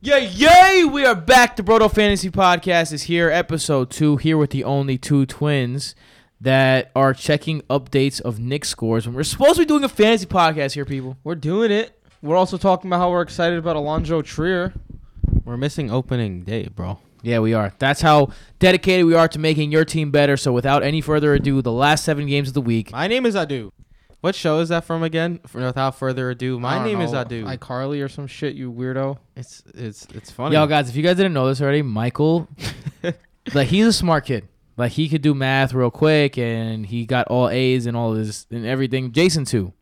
Yeah, yay! We are back. The Broto Fantasy Podcast is here, episode two. Here with the only two twins that are checking updates of Nick scores. When we're supposed to be doing a fantasy podcast here, people. We're doing it. We're also talking about how we're excited about Alonzo Trier. We're missing opening day, bro. Yeah, we are. That's how dedicated we are to making your team better. So, without any further ado, the last seven games of the week. My name is Adu. What show is that from again? For, without further ado, my name is know, Adu. iCarly or some shit, you weirdo. it's it's it's funny. Yo, guys, if you guys didn't know this already, Michael, like he's a smart kid. Like he could do math real quick, and he got all A's and all his and everything. Jason too.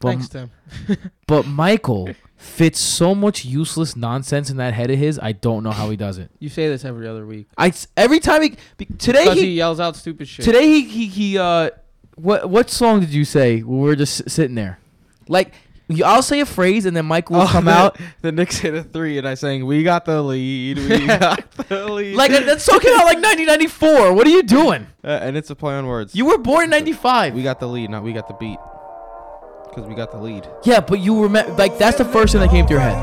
But, Thanks, Tim. but Michael fits so much useless nonsense in that head of his. I don't know how he does it. You say this every other week. I every time he today he, he, yells out stupid shit. today he he he uh what what song did you say when we were just sitting there? Like you- I'll say a phrase and then Michael will Oh, come the- out The Knicks hit a three, and I sang, "We got the lead. We got the lead." like that song came out like 1994. What are you doing? uh, and it's a play on words. You were born in 95. we got the lead, not we got the beat. Because we got the lead. Yeah, but you remember like that's the first thing that came to your head.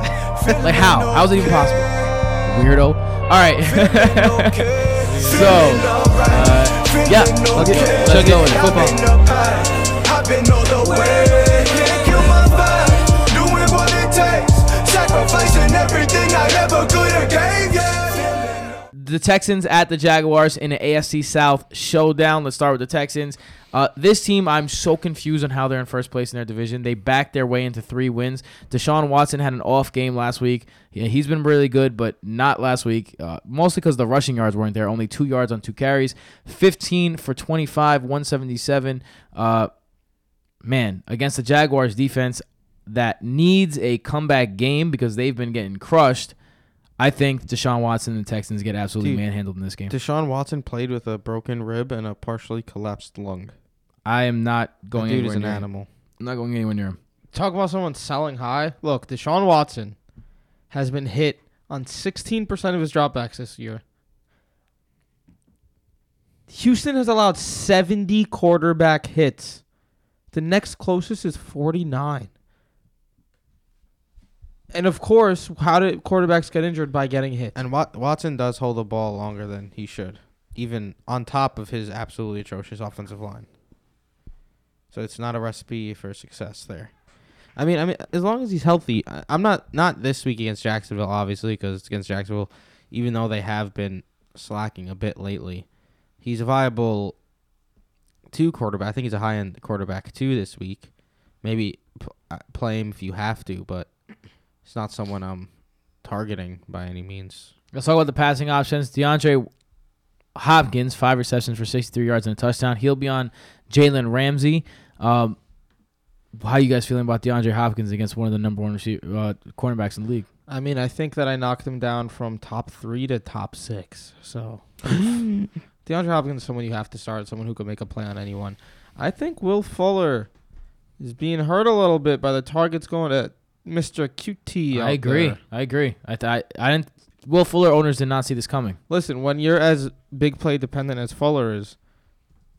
like how? How is it even possible? Weirdo. All right. so, uh, yeah, let's, get, let's go with it. Football. The Texans at the Jaguars in the AFC South showdown. Let's start with the Texans. Uh, this team, I'm so confused on how they're in first place in their division. They backed their way into three wins. Deshaun Watson had an off game last week. Yeah, he's been really good, but not last week. Uh, mostly because the rushing yards weren't there. Only two yards on two carries. 15 for 25, 177. Uh, man, against the Jaguars defense that needs a comeback game because they've been getting crushed. I think Deshaun Watson and the Texans get absolutely Dude, manhandled in this game. Deshaun Watson played with a broken rib and a partially collapsed lung. I am not going That dude anywhere is an near him. animal. I'm not going anywhere near him. Talk about someone selling high. Look, Deshaun Watson has been hit on 16% of his dropbacks this year. Houston has allowed 70 quarterback hits. The next closest is 49. And of course, how do quarterbacks get injured by getting hit? And Wat- Watson does hold the ball longer than he should, even on top of his absolutely atrocious offensive line. So it's not a recipe for success there. I mean, I mean, as long as he's healthy, I'm not not this week against Jacksonville, obviously, because it's against Jacksonville. Even though they have been slacking a bit lately, he's a viable two quarterback. I think he's a high end quarterback two this week. Maybe p- uh, play him if you have to, but it's not someone I'm targeting by any means. Let's talk about the passing options. DeAndre Hopkins, five receptions for 63 yards and a touchdown. He'll be on Jalen Ramsey. Um, how you guys feeling about DeAndre Hopkins against one of the number one receiver, uh, cornerbacks in the league? I mean, I think that I knocked him down from top three to top six. So DeAndre Hopkins is someone you have to start, someone who can make a play on anyone. I think Will Fuller is being hurt a little bit by the targets going to Mr. Coutee. I agree. there. I agree. I, th- I I didn't. Will Fuller owners did not see this coming. Listen, when you're as big play dependent as Fuller is,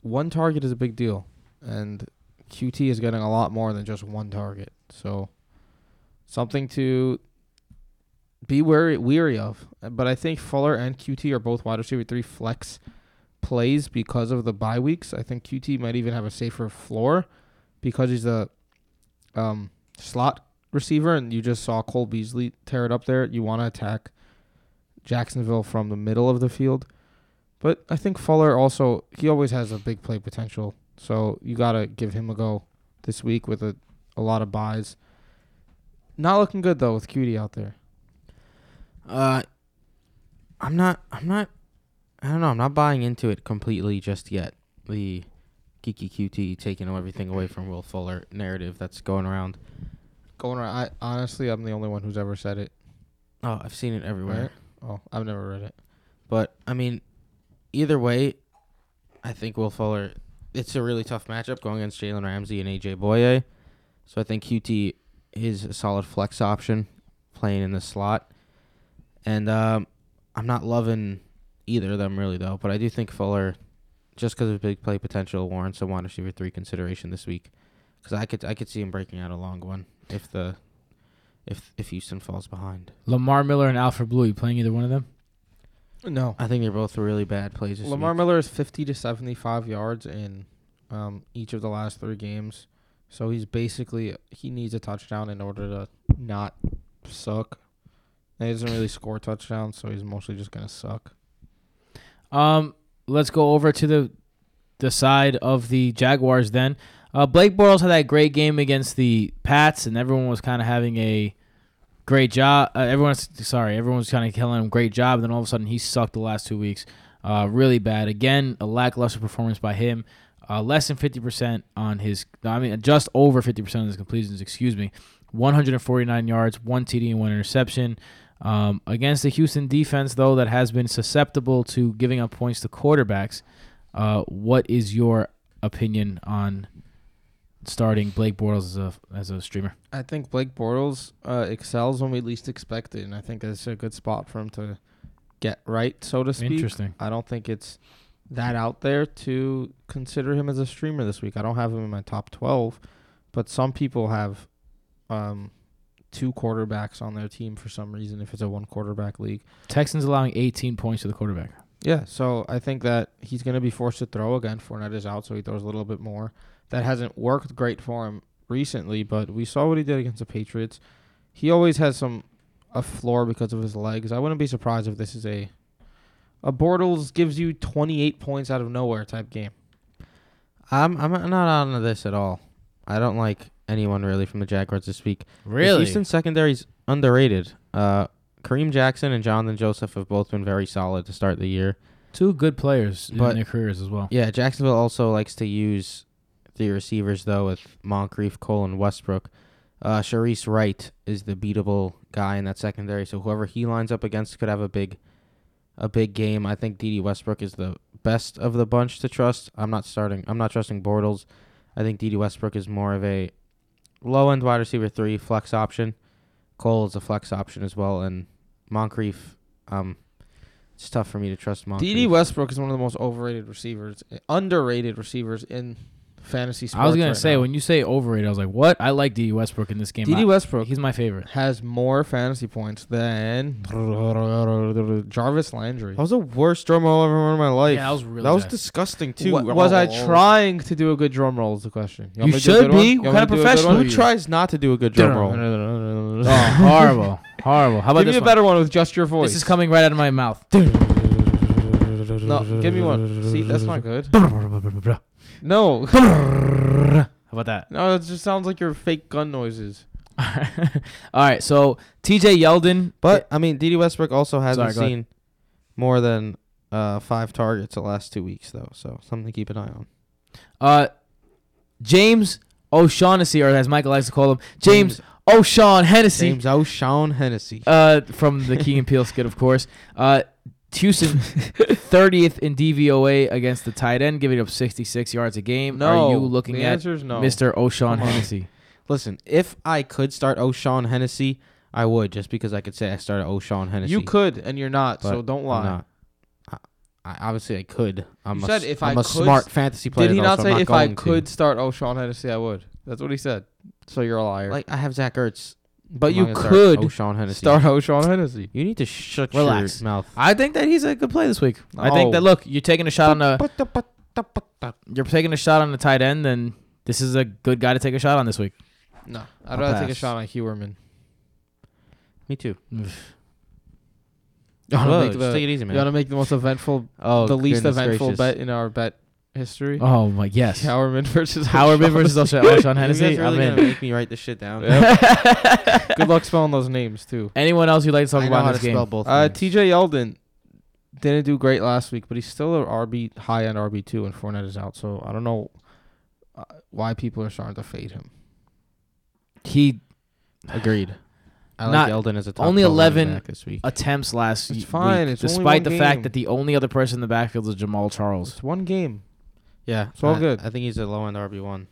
one target is a big deal, and Coutee is getting a lot more than just one target. So, something to be wary weary of. But I think Fuller and Coutee are both wide receiver three flex plays because of the bye weeks. I think Coutee might even have a safer floor because he's a um, slot receiver, and you just saw Cole Beasley tear it up there. You want to attack Jacksonville from the middle of the field. But I think Fuller also he always has a big play potential. So you gotta give him a go this week with a, a lot of buys. Not looking good though with Coutee out there. Uh, I'm not. I'm not. I don't know. I'm not buying into it completely just yet. The Keke Coutee taking everything away from Will Fuller narrative that's going around. Going around I honestly I'm the only one who's ever said it. Oh, I've seen it everywhere. Right? Oh, I've never read it. But I mean, either way, I think Will Fuller. It's a really tough matchup going against Jalen Ramsey and AJ Bouye. So I think Coutee is a solid flex option, playing in the slot. And um, I'm not loving either of them really though. But I do think Fuller, just because of big play potential, warrants a wide receiver three consideration this week. Because I could I could see him breaking out a long one if the if if Houston falls behind. Lamar Miller and Alfred Blue. You playing either one of them? No. I think they're both really bad plays. Lamar week. Miller is 50 to 75 yards in um, each of the last three games. So he's basically he needs a touchdown in order to not suck. And he doesn't really score touchdowns, so he's mostly just gonna suck. Um, let's go over to the the side of the Jaguars then. Uh, Blake Bortles had that great game against the Pats, and everyone was kind of having a great job. Uh, everyone's sorry, everyone was kind of telling him great job. And then all of a sudden, he sucked the last two weeks, uh, really bad. Again, a lackluster performance by him. Uh, less than fifty percent on his. I mean, just over fifty percent of his completions. Excuse me. 149 yards, one TD, and one interception. Um, against the Houston defense, though, that has been susceptible to giving up points to quarterbacks, uh, what is your opinion on starting Blake Bortles as a as a streamer? I think Blake Bortles uh, excels when we least expect it, and I think it's a good spot for him to get right, so to speak. Interesting. I don't think it's that out there to consider him as a streamer this week. I don't have him in my top 12, but some people have um, two quarterbacks on their team for some reason if it's a one quarterback league. Texans allowing 18 points to the quarterback. Yeah, so I think that he's going to be forced to throw again. Fournette is out, so he throws a little bit more. That hasn't worked great for him recently, but we saw what he did against the Patriots. He always has some a floor because of his legs. I wouldn't be surprised if this is a a Bortles gives you 28 points out of nowhere type game. I'm I'm not on this at all. I don't like anyone really from the Jaguars this week. The Really? Houston secondary's underrated. Uh, Kareem Jackson and Jonathan Joseph have both been very solid to start the year. Two good players But- in their careers as well. Yeah, Jacksonville also likes to use the receivers though with Moncrief, Cole, and Westbrook. Uh, Shareece Wright is the beatable guy in that secondary, so whoever he lines up against could have a big, a big game. I think Dede Westbrook is the best of the bunch to trust. I'm not starting. I'm not trusting Bortles. I think Dede Westbrook is more of a low end wide receiver three flex option. Cole is a flex option as well, and Moncrief. Um, it's tough for me to trust Moncrief. Dede Westbrook is one of the most overrated receivers, underrated receivers in fantasy sports. I was gonna right say now. when you say overrated, I was like, what? I like D. Westbrook in this game. Dede I- Westbrook he's my favorite. has more fantasy points than Jarvis Landry. That was the worst drum roll I've ever heard in my life. Yeah, that was really That was bad. disgusting too. Wa- was I Oh. trying to do a good drum roll? Is the question. You want me to do a should be. You What kind of to do a good professional? Who tries not to do a good drum roll? Oh, horrible, horrible. How about Give me this a one? better one with just your voice. This is coming right out of my mouth. No, give me one. See, that's not good. How about that? no, it just sounds like your fake gun noises. All right, so T.J. Yeldon, But I mean, Dede Westbrook also hasn't Sorry, go ahead. seen more than uh, five targets the last two weeks, though. So something to keep an eye on. uh, James O'Shaughnessy, or as Michael likes to call him, James O'Shawn Hennessy, James O'Shawn Hennessy. uh, from the Key and Peele skit, of course. Uh, Houston 30th in DVOA against the tight end, giving up 66 yards a game. No, Are you looking the at answer no. Mr. O'Shawn Come. Hennessy? Listen, if I could start O'Shawn Hennessy, I would, just because I could say I started O'Shawn Hennessy. You could, and you're not. so don't I'm lie. not. I, I obviously I could. I'm You a, said if I'm I a could smart fantasy player. Did he though, not so say I'm not if I going to. could start O'Shawn Hennessy, I would? That's what he said. So you're a liar. Like I have Zach Ertz. But you could O'Shawn Hennessy. start O'Shawn Hennessy. You need to shut Relax. your mouth. I think that he's a good play this week. I think that oh. look, you're taking a shot on the you're taking a shot on the tight end, then this is a good guy to take a shot on this week. No, I'd I'll rather take a pass. shot on Heuerman. Me too. You want to Whoa, make just the take it easy, man. you want to make the most eventful, oh, the least goodness eventful gracious. bet in our bet history. Oh my yes. Heuerman versus Howard versus O'Shawn, O'Shawn You guys Hennessy. really I'm gonna in. make me write this shit down. Good luck spelling those names too. Anyone else you'd like to talk I know about how in to this game? spell both. Uh, names. T.J. Yeldon didn't do great last week, but he's still a RB high end RB two, and Fournette is out. So I don't know uh, why people are starting to fade him. He Agreed. I Not- like Yeldon as a top only 12 running 11 back this week. attempts last It's y- fine, week, it's only despite one the fact game. that the only other person in the backfield is Jamaal Charles. It's one game. Yeah, it's all I- good. I think he's a low end RB one.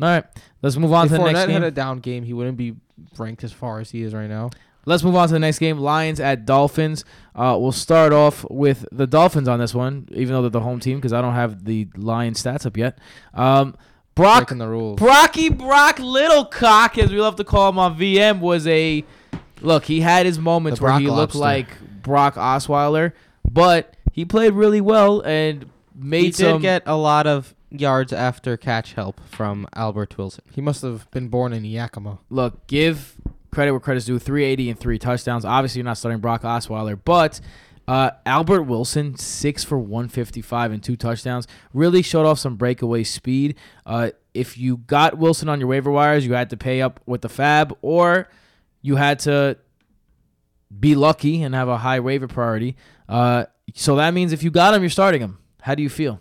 All right, let's move on if to the next Fournette game. had a down game, he wouldn't be ranked as far as he is right now. Let's move on to the next game. Lions at Dolphins. Uh, we'll start off with the Dolphins on this one, even though they're the home team, because I don't have the Lions stats up yet. Um, Brock breaking the rules. Brocky Brock Littlecock, as we love to call him on VM, was a look. He had his moments The where Brock he looked Lobster. like Brock Osweiler, but he played really well and made he some. did get a lot of yards after catch help from Albert Wilson. he must have been born in Yakima. look, give credit where credit's due. 380 and three touchdowns. Obviously, you're not starting Brock Osweiler, but uh, Albert Wilson, six for 155 and two touchdowns, really showed off some breakaway speed. Uh, if you got Wilson on your waiver wires, you had to pay up with the FAAB, or you had to be lucky and have a high waiver priority. Uh, so that means if you got him, you're starting him. How do you feel?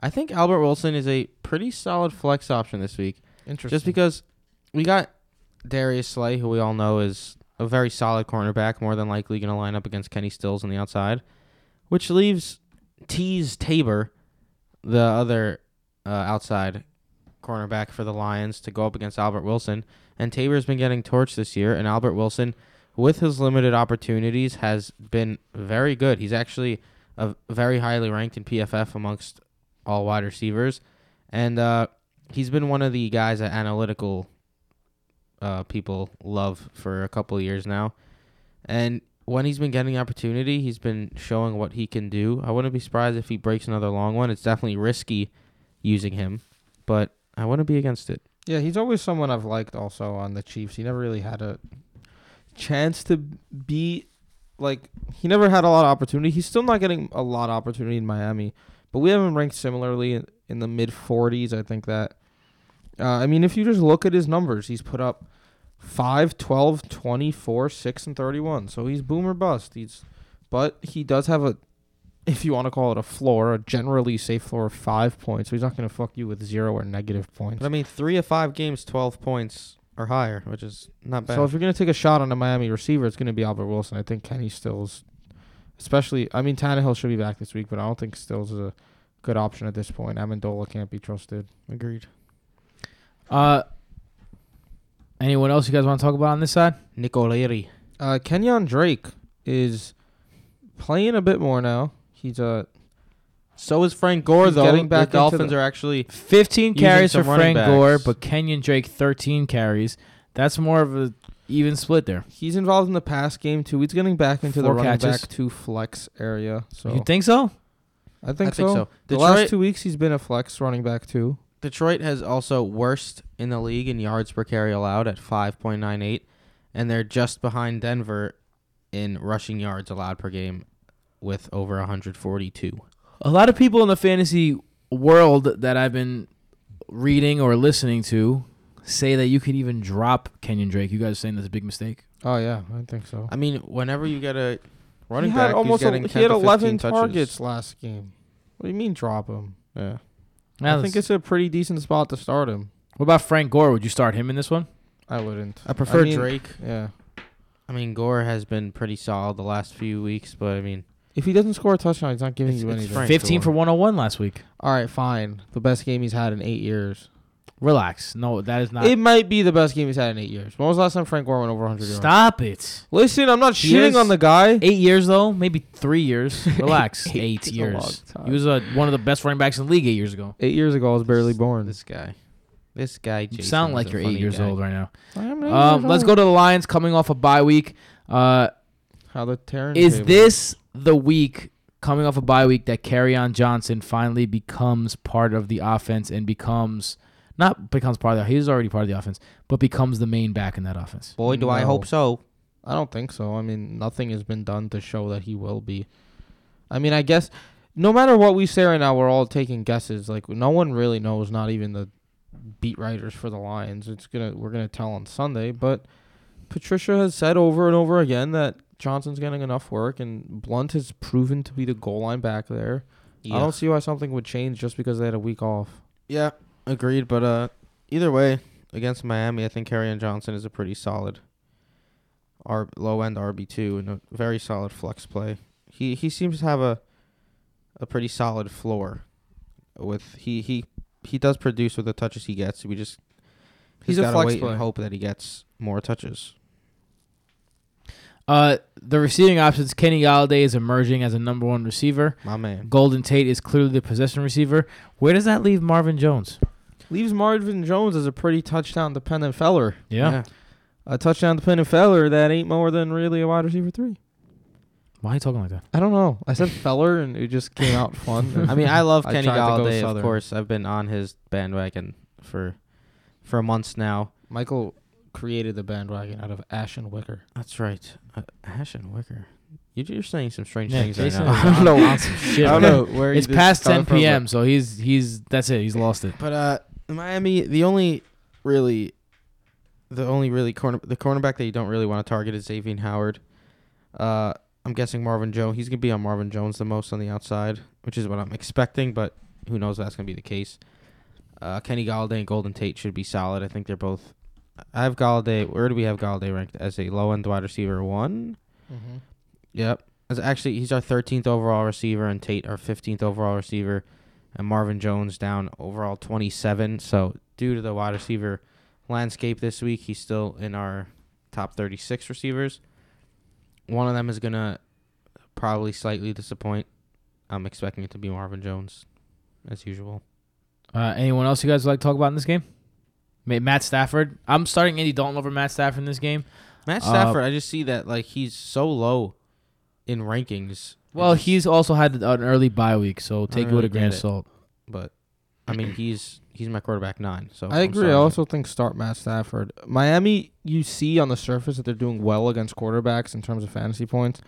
I think Albert Wilson is a pretty solid flex option this week. Interesting. Just because we got Darius Slay, who we all know is a very solid cornerback, more than likely going to line up against Kenny Stills on the outside, which leaves Teez Tabor, the other uh, outside cornerback for the Lions, to go up against Albert Wilson. And Tabor's been getting torched this year, and Albert Wilson, with his limited opportunities, has been very good. He's actually a very highly ranked in PFF amongst all wide receivers, and uh, he's been one of the guys that analytical uh, people love for a couple years now. And when he's been getting opportunity, he's been showing what he can do. I wouldn't be surprised if he breaks another long one. It's definitely risky using him, but I wouldn't be against it. Yeah, he's always someone I've liked also on the Chiefs. He never really had a chance to be like he never had a lot of opportunity. He's still not getting a lot of opportunity in Miami, but we have him ranked similarly in, the mid 40s. I think that uh, I mean if you just look at his numbers, he's put up 5, 12, 24, 6 and 31. So he's boomer bust. He's but he does have a if you want to call it a floor, a generally safe floor of 5 points. So he's not going to fuck you with 0 or negative points. But I mean, three of five games, 12 points or higher, which is not bad. So if you're gonna take a shot on a Miami receiver, it's gonna be Albert Wilson. I think Kenny Stills, especially. I mean, Tannehill should be back this week, but I don't think Stills is a good option at this point. Amendola can't be trusted. Agreed. Uh, anyone else you guys want to talk about on this side? Nick O'Leary. Uh, Kenyon Drake is playing a bit more now. He's uh So is Frank Gore, He's though. getting back the into Dolphins the- are actually 15 Using carries for some running Frank Gore, but Kenyon Drake 13 carries. That's more of a even split there. he's involved in the pass game too. He's getting back into the Four running catches. back to flex area. So You think so? I think I think so. so. The Detroit- last two weeks he's been a flex running back too. Detroit has also worst in the league in yards per carry allowed at 5.98, and they're just behind Denver in rushing yards allowed per game with over 142. A lot of people in the fantasy world that I've been reading or listening to say that you could even drop Kenyon Drake. You guys are saying that's a big mistake? Oh yeah, I think so. I mean, whenever you get a running he had back, almost he's getting a, 10 he had to 15 11 touches. targets last game. What do you mean drop him? Yeah. Now I think let's- it's a pretty decent spot to start him. What about Frank Gore? Would you start him in this one? I wouldn't. I prefer mean, Drake. Yeah. I mean, Gore has been pretty solid the last few weeks, but I mean, If he doesn't score a touchdown, he's not giving It's- you it's anything. Frank 15 Gore. for 101 last week. All right, fine. The best game he's had in eight years. Relax. No, that is not. it might be the best game he's had in eight years. When was the last time Frank Gore went over 100 yards? Stop it. Listen, I'm not He shitting is- on the guy. Eight years though, maybe three years. Relax. Eight eight is a years. long time. He was uh, one of the best running backs in the league eight years ago. Eight years ago, I was barely born. this guy, this guy, You Jason sound is like a you're eight funny years guy. old right now. I'm eight Um, years let's old. go to the Lions coming off a bye week. Uh, How the Terran is table. this the week coming off a bye week that on Johnson finally becomes part of the offense and becomes not becomes part of the he's already part of the offense, but becomes the main back in that offense? Boy, do I hope so. I don't think so. I mean, nothing has been done to show that he will be. I mean, I guess no matter what we say right now, we're all taking guesses. Like no one really knows, not even the beat writers for the Lions. It's gonna we're gonna tell on Sunday, but Patricia has said over and over again that Johnson's getting enough work, and Blount has proven to be the goal line back there. I don't see why something would change just because they had a week off. Yeah, agreed. But uh, either way, against Miami, I think Kerryon Johnson is a pretty solid, R low end RB two and a very solid flex play. He he seems to have a, a pretty solid floor. With he he he does produce with the touches he gets. We just He's he's a gotta flex wait play. and hope that he gets more touches. Uh, the receiving options: Kenny Golladay is emerging as a number one receiver. My man. Golden Tate is clearly the possession receiver. Where does that leave Marvin Jones? leaves Marvin Jones as a pretty touchdown dependent feller. Yeah. A touchdown dependent feller that ain't more than really a wide receiver three. Why are you talking like that? I don't know. I said feller and it just came out fun. I mean, I love Kenny tried to go Golladay. Of course, I've been on his bandwagon for for months now. Michael created the bandwagon out of ash and Wicker. That's right. Uh, Ash and Wicker. You- You're saying some strange Yeah, things Jason right is now. I don't know. on some shit. I don't know where It's this past coming 10 from, p.m., so he's he's that's it. He's lost it. But uh, Miami, the only really, the only really corner, the cornerback that you don't really want to target is Xavien Howard. Uh, I'm guessing Marvin Jones. He's gonna be on Marvin Jones the most on the outside, which is what I'm expecting. But who knows if that's gonna be the case. Uh, Kenny Golladay and Golden Tate should be solid. I think they're both. I have Golladay. Where do we have Golladay ranked as a low end wide receiver one? Mhm. Yep. As actually, he's our 13th overall receiver, and Tate our 15th overall receiver, and Marvin Jones down overall 27. So due to the wide receiver landscape this week, he's still in our top 36 receivers. One of them is gonna probably slightly disappoint. I'm expecting it to be Marvin Jones, as usual. Uh, anyone else you guys would like to talk about in this game? Ma- Matt Stafford. I'm starting Andy Dalton over Matt Stafford in this game. Matt Uh, Stafford, I just see that like he's so low in rankings. Well, It just- he's also had an early bye week, so take it with a grain of salt. but I mean he's he's my quarterback nine. So I I'm agree. I also think start Matt Stafford. Miami, you see on the surface that they're doing well against quarterbacks in terms of fantasy points,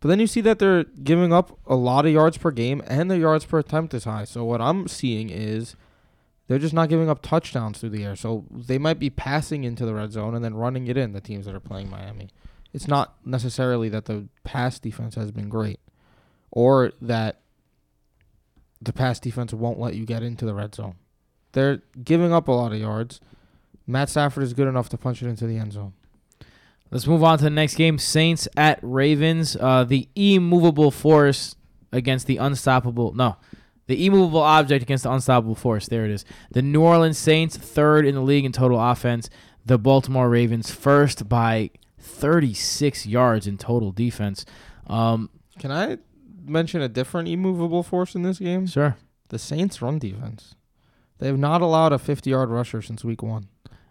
but then you see that they're giving up a lot of yards per game and their yards per attempt is high. So what I'm seeing is they're just not giving up touchdowns through the air. So they might be passing into the red zone and then running it in. The teams that are playing Miami, it's not necessarily that the pass defense has been great, or that the pass defense won't let you get into the red zone. They're giving up a lot of yards. Matt Stafford is good enough to punch it into the end zone. Let's move on to the next game. Saints at Ravens. Uh, the immovable force against the unstoppable. No, the immovable object against the unstoppable force. There it is. The New Orleans Saints third in the league in total offense. The Baltimore Ravens first by 36 yards in total defense. Um, Can I mention a different immovable force in this game? sure. The Saints' run defense. They have not allowed a 50-yard rusher since week one.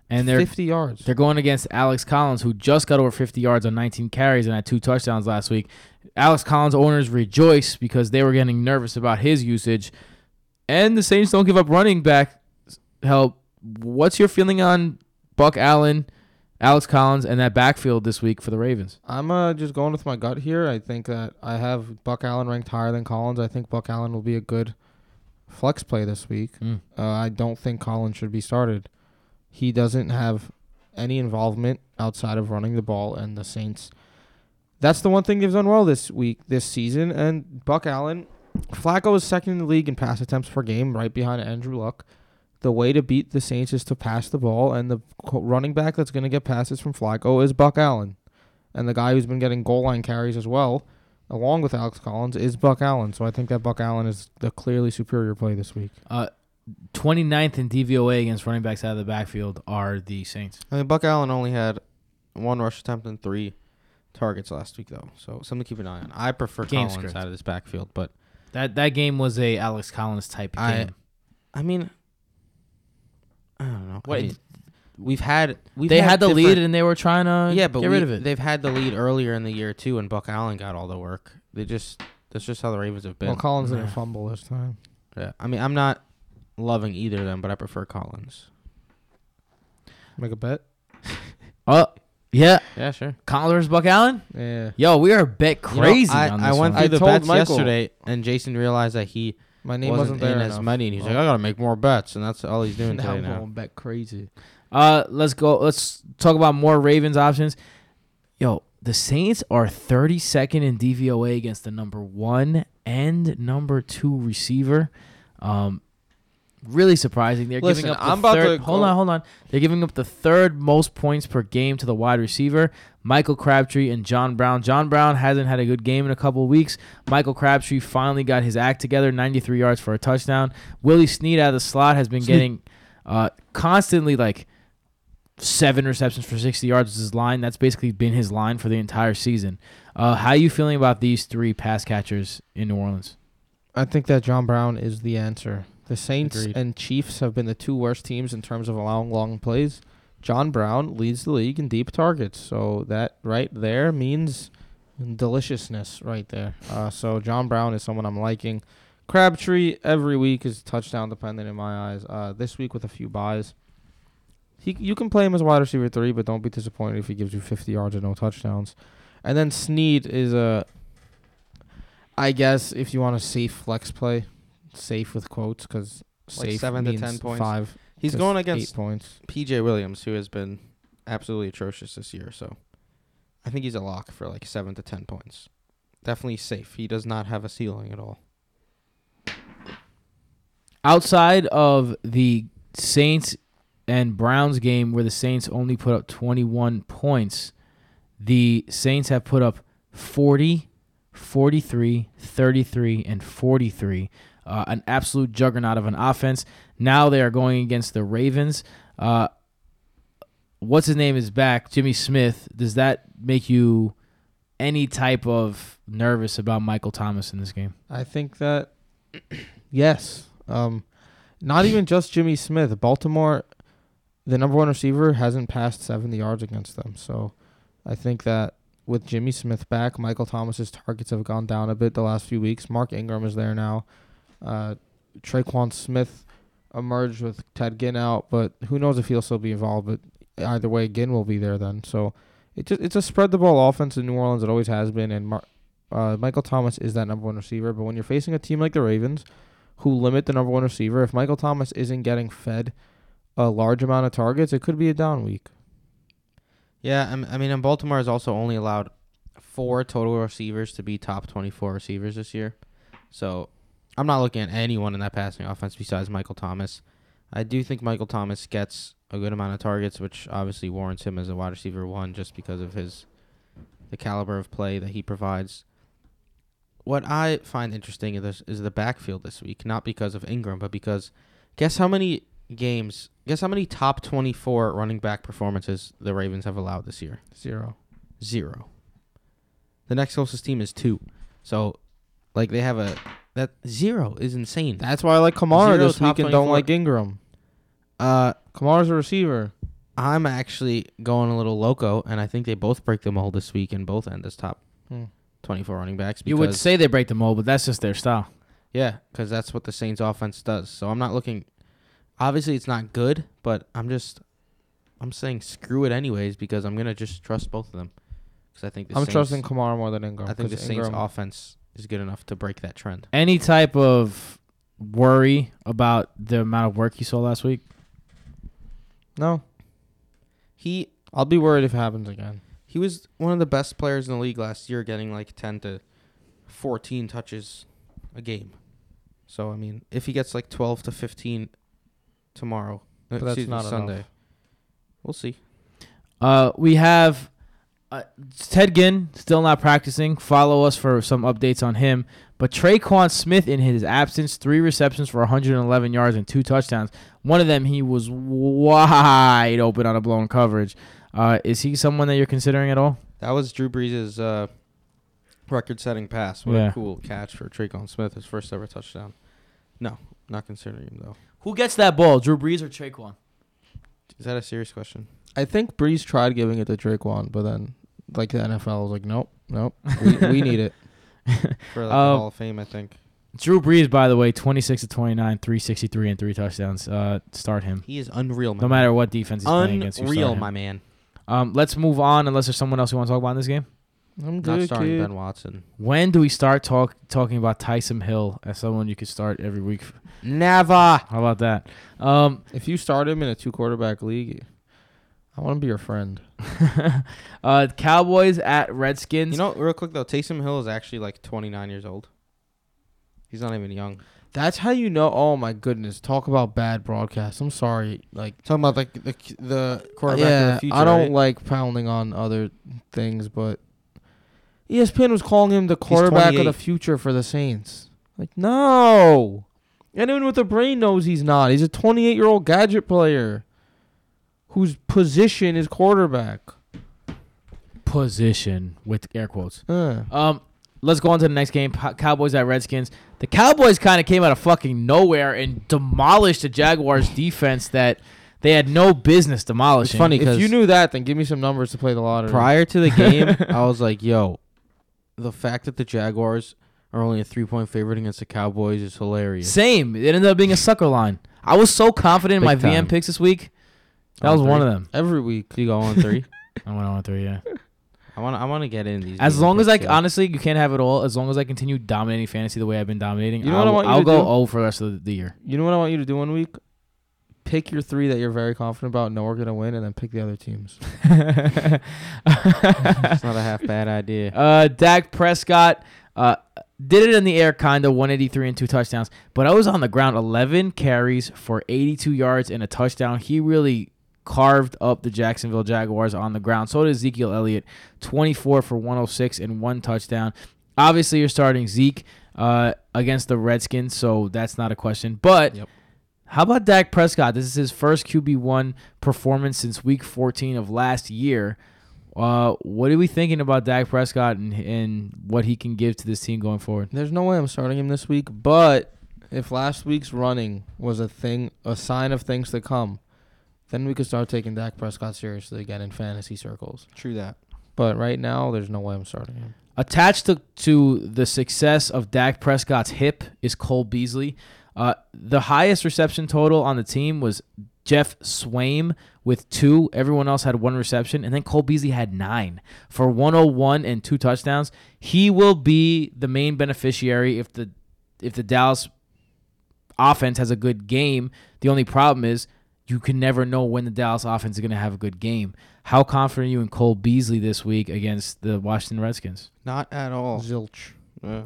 And they're 50 yards. They're going against Alex Collins, who just got over 50 yards on 19 carries and had two touchdowns last week. Alex Collins owners rejoice because they were getting nervous about his usage. And the Saints don't give up running back help. What's your feeling on Buck Allen, Alex Collins, and that backfield this week for the Ravens? I'm uh, just going with my gut here. I think that I have Buck Allen ranked higher than Collins. I think Buck Allen will be a good flex play this week. Mm. Uh, I don't think Collins should be started. He doesn't have any involvement outside of running the ball, and the Saints. That's the one thing they've done well this week, this season. And Buck Allen, Flacco is second in the league in pass attempts per game, right behind Andrew Luck. The way to beat the Saints is to pass the ball, and the running back that's going to get passes from Flacco is Buck Allen. And the guy who's been getting goal line carries as well, along with Alex Collins, is Buck Allen. So I think that Buck Allen is the clearly superior play this week. Uh, 29th in DVOA against running backs out of the backfield are the Saints. I mean, Buck Allen only had one rush attempt and three targets last week, though. So something to keep an eye on. I prefer Game Collins script. out of this backfield, but That that game was a Alex Collins type I- game. I mean, I don't know. I What- mean, we've had we've they had the lead and they were trying to yeah, but get we, rid of it. They've had the lead earlier in the year too, and Buck Allen got all the work. They just that's just how the Ravens have been. Well, Collins didn't fumble this time. yeah, I mean, I'm not loving either of them, but I prefer Collins. Make a bet. Oh, yeah. Yeah, sure. Collins versus Buck Allen? Yeah. Yo, we are a bit You know, crazy I, on I went one. through I the told bets Michael- yesterday, and Jason realized that he My name wasn't, wasn't, there in enough. as money, and he's like, Oh. I gotta make more bets, and that's all he's doing now today I'm now. going bet crazy. Uh, let's go. Let's talk about more Ravens options. Yo, the Saints are 32nd in DVOA against the number one and number two receiver. Um, really surprising. They're Listen, giving up the I'm about third. to hold on, hold on. They're giving up the third most points per game to the wide receiver, Michael Crabtree and John Brown. John Brown hasn't had a good game in a couple weeks. Michael Crabtree finally got his act together, 93 yards for a touchdown. Willie Snead out of the slot has been Snead. getting uh, constantly like seven receptions for 60 yards was his line. That's basically been his line for the entire season. Uh, how are you feeling about these three pass catchers in New Orleans? I think that John Brown is the answer. The Saints Agreed. and Chiefs have been the two worst teams in terms of allowing long plays. John Brown leads the league in deep targets, so that right there means deliciousness right there. Uh, so John Brown is someone I'm liking. Crabtree every week is touchdown dependent in my eyes. Uh, this week with a few buys, he you can play him as wide receiver three, but don't be disappointed if he gives you 50 yards and no touchdowns. And then Snead is a, I guess if you want a safe flex play, safe with quotes because Like safe seven to means 10 points? Five. He's to going eight against points. PJ Williams, who has been absolutely atrocious this year. So I think he's a lock for like seven to ten points. Definitely safe. He does not have a ceiling at all. Outside of the Saints and Browns game where the Saints only put up 21 points, the Saints have put up 40, 43, 33, and 43. Uh, an absolute juggernaut of an offense. Now they are going against the Ravens. Uh, what's his name is back, Jimmy Smith. Does that make you any type of nervous about Michael Thomas in this game? I think that yes. Um, not even just Jimmy Smith. Baltimore, the number one receiver, hasn't passed 70 yards against them. So I think that with Jimmy Smith back, Michael Thomas's targets have gone down a bit the last few weeks. Mark Ingram is there now. Uh, Tre'Quan Smith emerged with Ted Ginn out, but who knows if he'll still be involved. But either way, Ginn will be there then. So it just it's a spread the ball offense in New Orleans. It always has been, and Mar- uh, Michael Thomas is that number one receiver. But when you're facing a team like the Ravens, who limit the number one receiver, if Michael Thomas isn't getting fed a large amount of targets, it could be a down week. Yeah, I mean, and Baltimore has also only allowed four total receivers to be top 24 receivers this year. So I'm not looking at anyone in that passing offense besides Michael Thomas. I do think Michael Thomas gets a good amount of targets, which obviously warrants him as a wide receiver one just because of his the caliber of play that he provides. What I find interesting is this, is the backfield this week, not because of Ingram, but because guess how many games, guess how many top 24 running back performances the Ravens have allowed this year? Zero. Zero. The next closest team is two. So, like, they have a. That zero is insane. That's why I like Kamara Zero this top week and don't 24. like Ingram. Uh, Kamara's a receiver. I'm actually going a little loco, and I think they both break the mold this week and both end as top Hmm. 24 running backs. You would say they break the mold, but that's just their style. Yeah, because that's what the Saints offense does. So I'm not looking. Obviously, it's not good, but I'm just. I'm saying screw it anyways because I'm gonna just trust both of them. Because I think the I'm Saints, trusting Kamara more than Ingram. I think the 'cause Saints Ingram- offense is good enough to break that trend. Any type of worry about the amount of work you saw last week? No, He I'll be worried if it happens again. he was one of the best players in the league last year, getting like 10 to 14 touches a game. So I mean, if he gets like 12 to 15 tomorrow, uh, But that's not Sunday, enough. we'll see. Uh, we have uh, Ted Ginn still not practicing. Follow us for some updates on him. But Tre'Quan Smith, in his absence, three receptions for 111 yards and two touchdowns. One of them, he was wide open on a blown coverage. Uh, is he someone that you're considering at all? That was Drew Brees' uh, record-setting pass. What Yeah. a cool catch for Tre'Quan Smith, his first ever touchdown. No, not considering him though. Who gets that ball, Drew Brees or Tre'Quan? Is that a serious question? I think Brees tried giving it to Tre'Quan, but then like the NFL was like, nope, nope, we, we need it. For like, Um, the Hall of Fame, I think Drew Brees, by the way, 26 to 29, 363 and three touchdowns. Uh, start him. he is unreal. My No matter what defense he's playing against, you unreal, my man. Um, let's move on. Unless there's someone else you want to talk about in this game. I'm good, Not starting kid. Ben Watson. When do we start talk talking about Taysom Hill as someone you could start every week? Never. How about that? Um, If you start him in a two quarterback league, I want to be your friend. uh, Cowboys at Redskins. You know, real quick though, Taysom Hill is actually like 29 years old. He's not even young. That's how you know. Oh my goodness! Talk about bad broadcast. I'm sorry. Like Talking about like the the quarterback yeah, of the future. I don't right? like pounding on other things, but ESPN was calling him the quarterback of the future for the Saints. Like no, anyone with a brain knows he's not. He's a 28 year old gadget player whose position is quarterback. position with air quotes. Uh, Um, let's go on to the next game. Cowboys at Redskins. The Cowboys kind of came out of fucking nowhere and demolished the Jaguars defense that they had no business demolishing. funny If because you knew that, then give me some numbers to play the lottery. prior to the game, I was like, "Yo, the fact that the Jaguars are only a three point favorite against the Cowboys is hilarious." Same. It ended up being a sucker line. I was so confident in my time. VM picks this week. That On was one of them. Every week. You go on three. I went on three, yeah. I want. I want to get in these. As long as I too. honestly, you can't have it all. As long as I continue dominating fantasy the way I've been dominating, You know I'll, what I want you I'll to go do? O for the rest of the, the year. You know what I want you to do one week? Pick your three that you're very confident about, know we're gonna win, and then pick the other teams. it's not a half bad idea. Uh, Dak Prescott uh, did it in the air, kind of 183 and two touchdowns, but I was on the ground 11 carries for 82 yards and a touchdown. He really carved up the Jacksonville Jaguars on the ground. So did Ezekiel Elliott, 24 for 106 and one touchdown. Obviously, you're starting Zeke uh, against the Redskins, so that's not a question. But Yep. how about Dak Prescott? This is his first QB1 performance since week 14 of last year. Uh, what are we thinking about Dak Prescott and, and what he can give to this team going forward? There's no way I'm starting him this week, but if last week's running was a thing, a sign of things to come, then we could start taking Dak Prescott seriously again in fantasy circles. True that. But right now, there's no way I'm starting him. Attached to, to the success of Dak Prescott's hip is Cole Beasley. Uh, the highest reception total on the team was Geoff Swaim with two. Everyone else had one reception, and then Cole Beasley had nine for 101 and two touchdowns. He will be the main beneficiary if the if the Dallas offense has a good game. The only problem is you can never know when the Dallas offense is going to have a good game. How confident are you in Cole Beasley this week against the Washington Redskins? Not at all. Zilch. Yeah.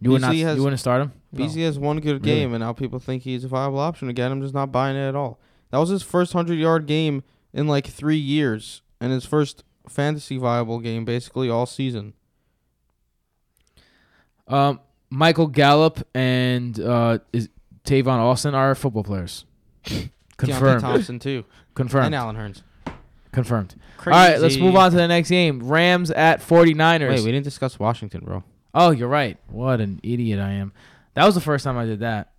You would not. Beasley has- you wouldn't start him. No. Has one good Really? game, and now people think he's a viable option again. I'm just not buying it at all. That was his first hundred yard game in like three years, and his first fantasy viable game basically all season. Um, Michael Gallup and uh, is Tavon Austin are football players. Deonte Confirmed. Thompson too, Confirmed. and Allen Hurns. Confirmed. Crazy. All right, let's move on to the next game. Rams at 49ers. Wait, we didn't discuss Washington, bro. oh, you're right. What an idiot I am. That was the first time I did that.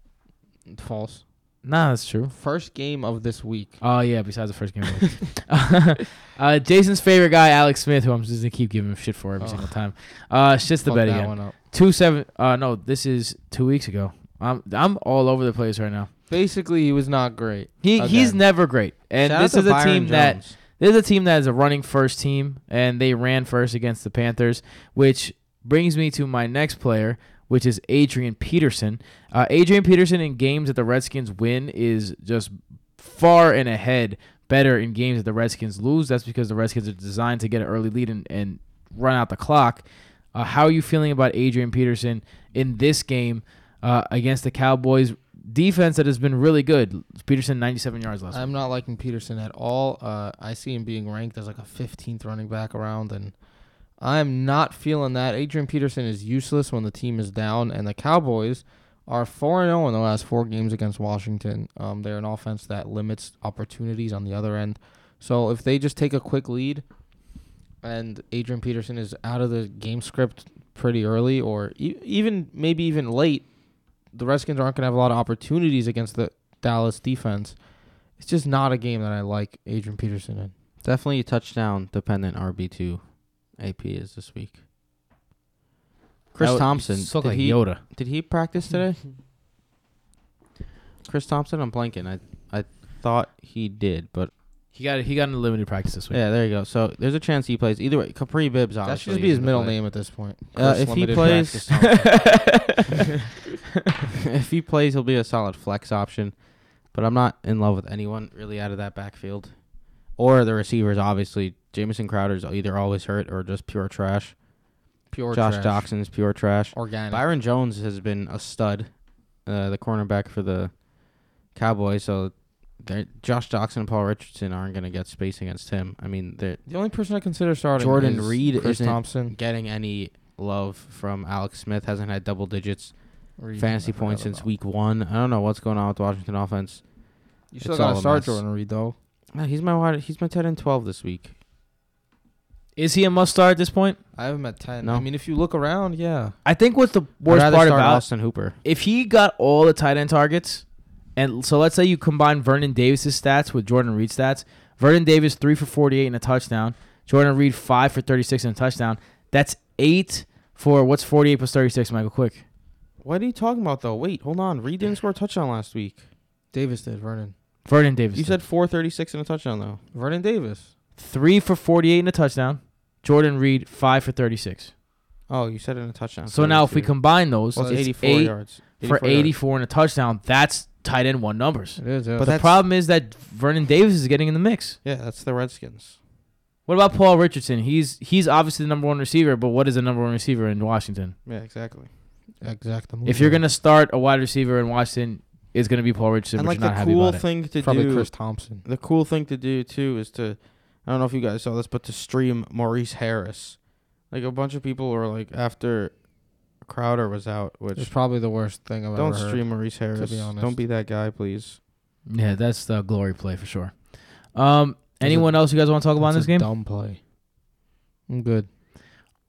False. Nah, that's true. First game of this week. Oh yeah, besides the first game. of the week. uh, Jason's favorite guy, Alex Smith, who I'm just gonna keep giving him shit for every Oh. single time. Uh, shits the Fuck bed again. Two seven. Uh, no, this is two weeks ago. I'm I'm all over the place right now. Basically, he was not great. He he's never great, and Shout this is a Byron team that this is a team that is a running first team, and they ran first against the Panthers, which brings me to my next player, which is Adrian Peterson. Uh, Adrian Peterson in games that the Redskins win is just far and ahead better in games that the Redskins lose. That's because the Redskins are designed to get an early lead and, and run out the clock. Uh, how are you feeling about Adrian Peterson in this game uh, against the Cowboys defense that has been really good? Peterson 97 yards last. I'm not liking Peterson at all. Uh, I see him being ranked as like a 15th running back around, and I'm not feeling that. Adrian Peterson is useless when the team is down, and the Cowboys are 4 0 in the last four games against Washington. Um, they're an offense that limits opportunities on the other end. So if they just take a quick lead and Adrian Peterson is out of the game script pretty early, or e- even maybe even late, the Redskins aren't going to have a lot of opportunities against the Dallas defense. It's just not a game that I like Adrian Peterson in. Definitely a touchdown dependent RB two. AP is this week. Chris That would- Thompson. Did like he Yoda. did he practice today? Chris Thompson. I'm blanking. I I thought he did, but He got he got into limited practice this week. yeah, there you go. So there's a chance he plays. Either way, Kapri Bibbs. Obviously. That should just be his middle play. name at this point. Uh, if he plays- if he plays, he'll be a solid flex option. But I'm not in love with anyone really out of that backfield, or the receivers. Obviously, Jamison Crowder's either always hurt or just pure trash. pure Josh trash. Jackson's pure trash. organic. Byron Jones has been a stud, uh, the cornerback for the Cowboys. So they're- Josh Jackson and Paul Richardson aren't going to get space against him. I mean, The only person I consider starting Jordan is Reed Chris isn't Thompson. getting any love from Alex Smith. Hasn't had double digits Reed, fantasy points since week one. I don't know what's going on with the Washington offense. You still got to start. Jordan Reed though. He's my wide, he's my tight end twelve this week. Is he a must start at this point? I have him at ten. No. I mean, if you look around, yeah. I think what's the worst part start about Austin Hooper. if he got all the tight end targets, and so let's say you combine Vernon Davis's stats with Jordan Reed's stats. Vernon Davis three for forty eight and a touchdown. Jordan Reed five for thirty six and a touchdown. That's eight for what's forty eight plus thirty six. Michael, quick. What are you talking about though? Wait, hold on. Reed didn't score a touchdown last week. Davis did. Vernon. Vernon Davis. You did. said 436 and a touchdown though. Vernon Davis. three for forty eight and a touchdown. Jordan Reed five for thirty six. Oh, you said it in a touchdown. So now if we combine those, well, it's it's 84 eight yards. for 84 yards. eighty four and a touchdown. That's tight end one numbers. It is. Yeah. But the that's- problem is that Vernon Davis is getting in the mix. Yeah, that's the Redskins. What about Paul Richardson? He's he's obviously the number one receiver, but what is the number one receiver in Washington? Yeah, exactly. Exactly. If you're gonna start a wide receiver in Washington, it's gonna be Paul Richardson. and but like you're the not happy cool about it. thing to probably do, Chris Thompson. the cool thing to do too is to, I don't know if you guys saw this, but to stream Maurice Harris. Like a bunch of people were like after Crowder was out, which is probably the worst thing I've don't ever heard. stream Maurice Harris. be honest. Don't be that guy, please. Yeah, that's the glory play for sure. Um, anyone a- else you guys want to talk about in this a game? Dumb play. I'm good.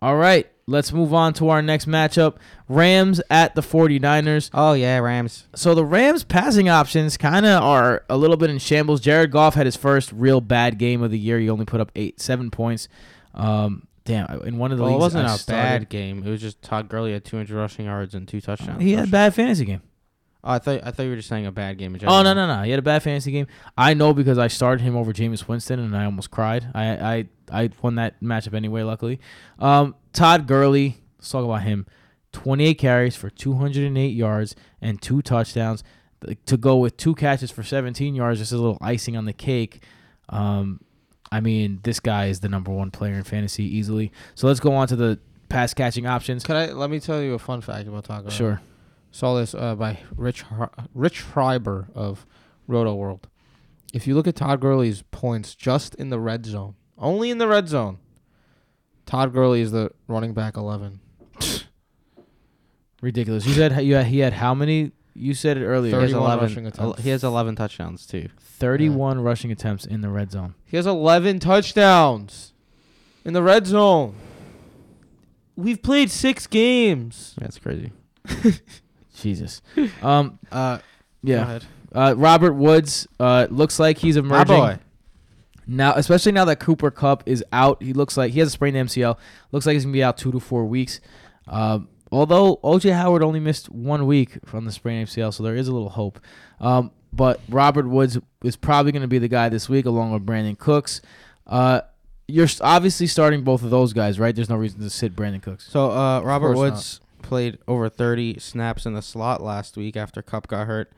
All right, let's move on to our next matchup. Rams at the 49ers. Oh yeah, Rams. So the Rams passing options kind of are a little bit in shambles. Jared Goff had his first real bad game of the year. He only put up eight, seven points. Um, damn, in one of the Well, it wasn't I a started- bad game. It was just Todd Gurley had 200 rushing yards and two touchdowns. He had a bad fantasy game. Oh, I thought I thought you were just saying a bad game. Oh no no no! He had a bad fantasy game. I know because I started him over Jameis Winston and I almost cried. I I, I won that matchup anyway. Luckily, um, Todd Gurley. Let's talk about him. Twenty eight carries for two hundred and eight yards and two touchdowns. To go with two catches for seventeen yards, just a little icing on the cake. Um, I mean, this guy is the number one player in fantasy easily. So let's go on to the pass catching options. Can I let me tell you a fun fact about Taco? Sure. Saw this uh, by Rich Rich Hribar of Rotoworld. If you look at Todd Gurley's points just in the red zone, only in the red zone, Todd Gurley is the running back 11. Ridiculous. You said you had, he had how many? You said it earlier. He has 11. rushing. He has 11 touchdowns too. 31 rushing attempts in the red zone. He has 11 touchdowns in the red zone. We've played six games. That's crazy. Jesus. Um. Uh, Yeah. Uh. Robert Woods. Uh. Looks like he's My emerging boy. now, especially now that Cooper Kupp is out. He looks like he has a sprained MCL. Looks like he's gonna be out two to four weeks. Um. Although OJ Howard only missed one week from the sprained ACL, so there is a little hope. Um. But Robert Woods is probably going to be the guy this week, along with Brandin Cooks. Uh. You're obviously starting both of those guys, right? There's no reason to sit Brandin Cooks. So uh, Robert Woods played over 30 snaps in the slot last week after Kupp got hurt.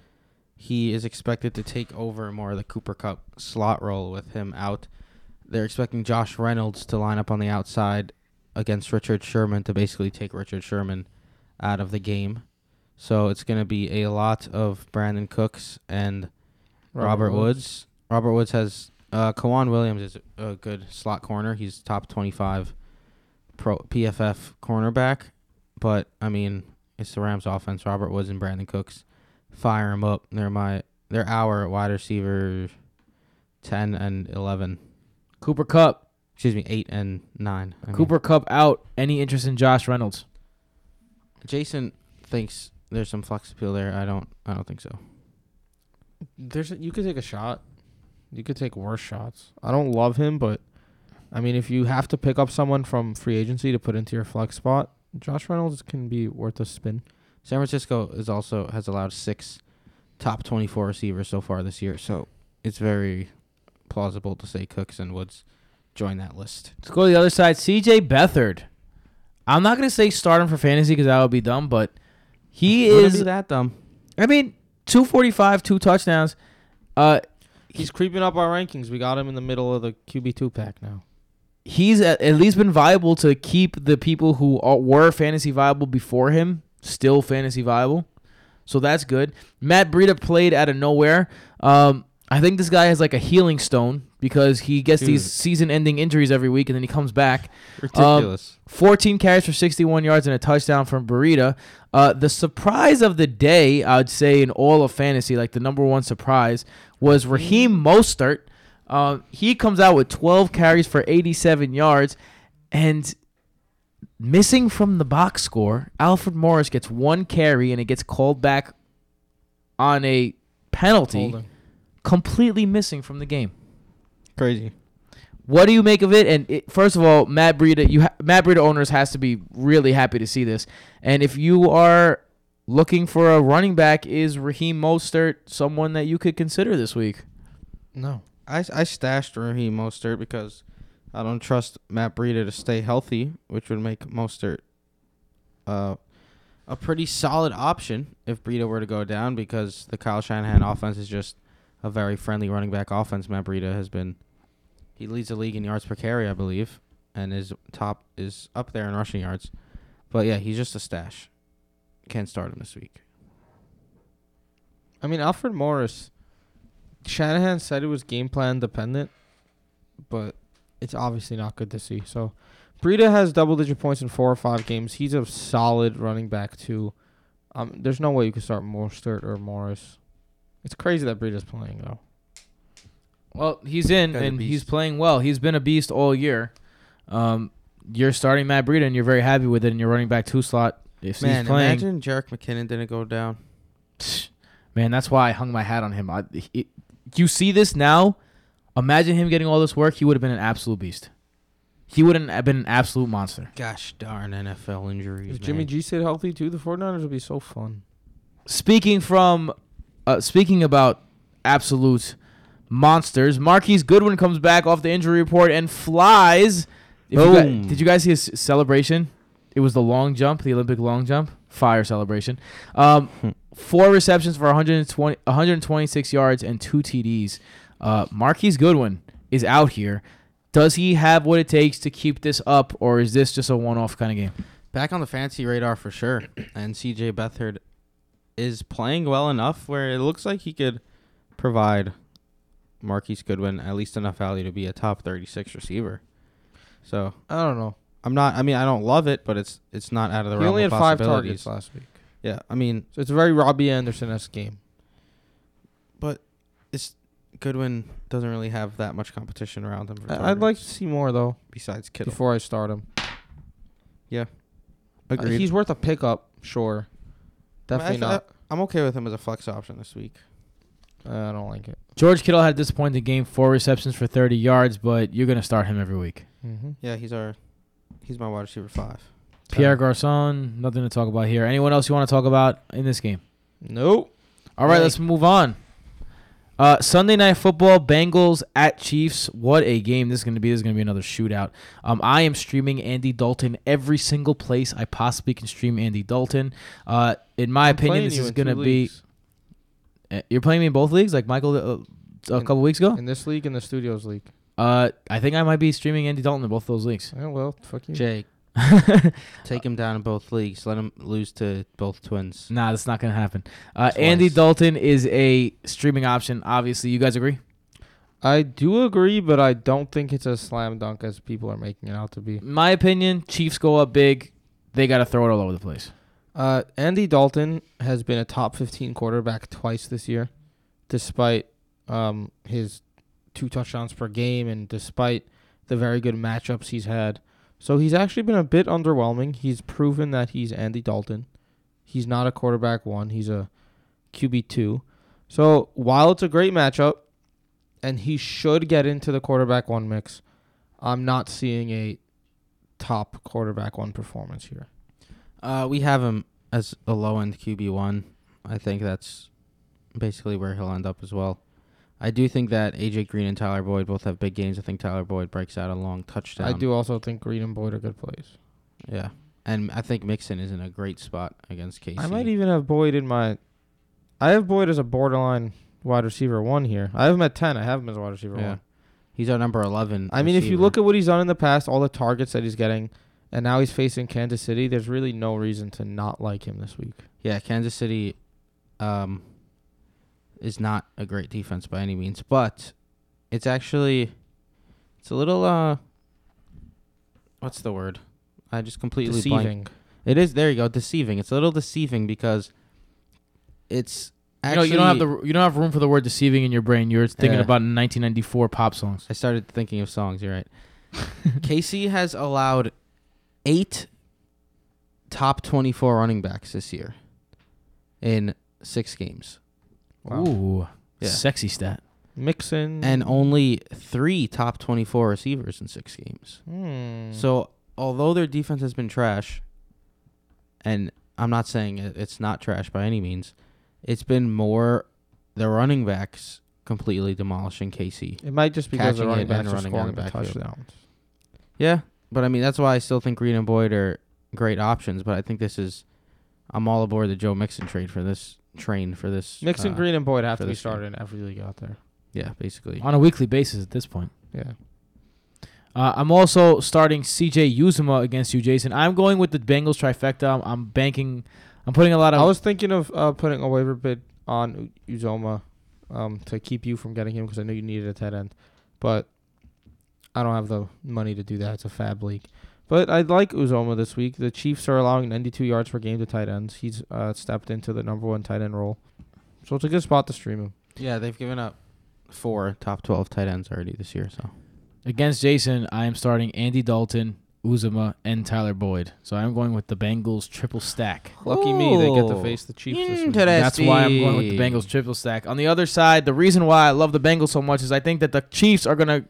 He is expected to take over more of the Cooper Kupp slot role with him out. They're expecting Josh Reynolds to line up on the outside against Richard Sherman to basically take Richard Sherman out of the game. So it's going to be a lot of Brandin Cooks and Robert, Woods. Robert Woods has uh K'Waun Williams is a good slot corner. He's top 25 pro PFF cornerback, but I mean, it's the Rams offense. Robert Woods and Brandin Cooks fire him up. They're my they're our wide receiver 10 and 11. Cooper Kupp. Excuse me, 8 and 9. I mean, Cooper Kupp out. Any interest in Josh Reynolds? Jason thinks there's some flex appeal there. I don't I don't think so. There's a, you could take a shot. You could take worse shots. I don't love him, but I mean, if you have to pick up someone from free agency to put into your flex spot, Josh Reynolds can be worth a spin. San Francisco is also has allowed 6 top 24 receivers so far this year, so it's very plausible to say Cooks and Woods join that list. Let's go to the other side. CJ Beathard. I'm not gonna say start him for fantasy because that would be dumb, but he is. that dumb. I mean, 245, two touchdowns. Uh, He's creeping up our rankings. We got him in the middle of the QB two pack now. he's at, at least been viable to keep the people who are, were fantasy viable before him still fantasy viable. So that's good. Matt Breida played out of nowhere. Um, I think this guy has like a healing stone because he gets these season-ending injuries every week and then he comes back. Ridiculous. 14 carries for 61 yards and a touchdown from Breida. Uh, the surprise of the day, I would say, in all of fantasy, like the number one surprise, was Raheem Mostert. Um, he comes out with 12 carries for 87 yards, And missing from the box score, Alfred Morris gets one carry and it gets called back on a penalty, Holding. completely missing from the game. Crazy. What do you make of it? And it, first of all, Matt Breida, you ha- Matt Breida owners has to be really happy to see this. And if you are looking for a running back, is Raheem Mostert someone that you could consider this week? No. I, I stashed Raheem Mostert because I don't trust Matt Breida to stay healthy, which would make Mostert uh, a pretty solid option if Breida were to go down because the Kyle Shanahan offense is just a very friendly running back offense. Matt Breida has been he leads the league in yards per carry, I believe, and his top is up there in rushing yards. But yeah, he's just a stash. Can't start him this week. I mean, Alfred Morris, Shanahan said it was game plan dependent, but it's obviously not good to see. So, Breida has double digit points in four or five games. He's a solid running back, too. Um, there's no way you could start Mostert or Morris. It's crazy that Breida's playing, though. Well, he's in Guy's and he's playing well. He's been a beast all year. Um, you're starting Matt Breida and you're very happy with it, and you're running back two slot. If Man, he's playing, imagine Jerick McKinnon didn't go down. man, that's why I hung my hat on him. I, it, you see this now? Imagine him getting all this work. He would have been an absolute beast. He wouldn't have been an absolute monster. Gosh darn NFL injuries. If Jimmy man. G stayed healthy, too, the 49ers would be so fun. Speaking from, uh, speaking about absolute monsters, Marquise Goodwin comes back off the injury report and flies. If you guys- did you guys see his celebration? It was the long jump, the Olympic long jump, fire celebration. Um, Hmm. four receptions for 120, 126 yards and two TDs. Uh, Marquise Goodwin is out here. Does he have what it takes to keep this up, or is this just a one-off kind of game? back on the fancy radar for sure. And CJ Beathard is playing well enough where it looks like he could provide Marquise Goodwin at least enough value to be a top 36 receiver. So I don't know. I'm not. I mean, I don't love it, but it's it's not out of the He realm only of had five targets last week. Yeah, I mean, So it's a very Robby Anderson esque game. but it's Goodwin doesn't really have that much competition around him. I'd like to see more, though, besides Kittle. before I start him. Yeah, uh, Agreed. he's worth a pickup, sure. Definitely I- not. I'm okay with him as a flex option this week. I don't like it. George Kittle had a disappointing game, four receptions for 30 yards, but you're going to start him every week. Mm-hmm. Yeah, he's our he's my wide receiver five. Pierre Garcon, nothing to talk about here. Anyone else you want to talk about in this game? Nope. All right, Hey. let's move on. Uh, Sunday night football, Bengals at Chiefs. What a game this is going to be. This is going to be another shootout. Um, I am streaming Andy Dalton every single place I possibly can stream Andy Dalton. Uh, in my I'm opinion, this is going to be. Uh, You're playing me in both leagues, like Michael uh, a In- couple weeks ago. in this league and the studios league. Uh, I think I might be streaming Andy Dalton in both those leagues. Yeah, well, fuck you. Jake, take him down in both leagues. Let him lose to both twins. Nah, that's not gonna happen. Uh, Andy Dalton is a streaming option. Obviously, you guys agree? I do agree, but I don't think it's a slam dunk as people are making it out to be. My opinion: Chiefs go up big. They got to throw it all over the place. Uh, Andy Dalton has been a top 15 quarterback twice this year, despite um, his two touchdowns per game and despite the very good matchups he's had. So he's actually been a bit underwhelming. He's proven that he's Andy Dalton. He's not a quarterback one, he's a QB two. So while it's a great matchup and he should get into the quarterback one mix, I'm not seeing a top quarterback one performance here. Uh, we have him as a low end QB one. I think that's basically where he'll end up as well. I do think that AJ Green and Tyler Boyd both have big games. I think Tyler Boyd breaks out a long touchdown. I do also think Green and Boyd are good plays. Yeah. And I think Mixon is in a great spot against KC. I might even have Boyd in my. I have Boyd as a borderline wide receiver one here. I have him at ten. I have him as a wide receiver Yeah. one. He's our number 11. I mean, if you look at what he's done in the past, all the targets that he's getting, and now he's facing Kansas City, there's really no reason to not like him this week. Yeah, Kansas City um, is not a great defense by any means, but it's actually it's a little uh what's the word? I just completely blanked. Deceiving. It is there you go, deceiving. It's a little deceiving because it's You know, you don't have the you don't have room for the word deceiving in your brain. You're thinking Yeah. about 1994 pop songs. I started thinking of songs, you're right. KC has allowed eight top 24 running backs this year in six games, Wow. Ooh, Yeah. sexy stat. Mixon and only three top 24 receivers in six games. Hmm. So, although their defense has been trash, and I'm not saying it- it's not trash by any means, it's been more the running backs completely demolishing KC. it might just be because the catching running it and backs are running down scoring the the backfield. touchdowns. Yeah, but I mean that's why I still think Green and Boyd are great options. But I think this is, I'm all aboard the Joe Mixon trade for this train for this. Mixon, uh, Green, and Boyd have to be this game. started every league out there. Yeah, basically. On a weekly basis at this point. Yeah. Uh, I'm also starting CJ Uzomah against you, Jason. I'm going with the Bengals trifecta. I'm, I'm banking. I'm putting a lot of. I was thinking of uh, putting a waiver bid on U- Uzomah um, to keep you from getting him because I knew you needed a tight end, but I don't have the money to do that. It's a FAAB league. But I like Uzomah this week. The Chiefs are allowing 92 yards per game to tight ends. He's uh, stepped into the number one tight end role, so it's a good spot to stream him. Yeah, they've given up four top 12 tight ends already this year. So Against Jason, I am starting Andy Dalton, Uzomah, and Tyler Boyd. So I'm going with the Bengals triple stack. Lucky me, they get to face the Chiefs this week. That's why I'm going with the Bengals triple stack. On the other side, the reason why I love the Bengals so much is I think that the Chiefs are going to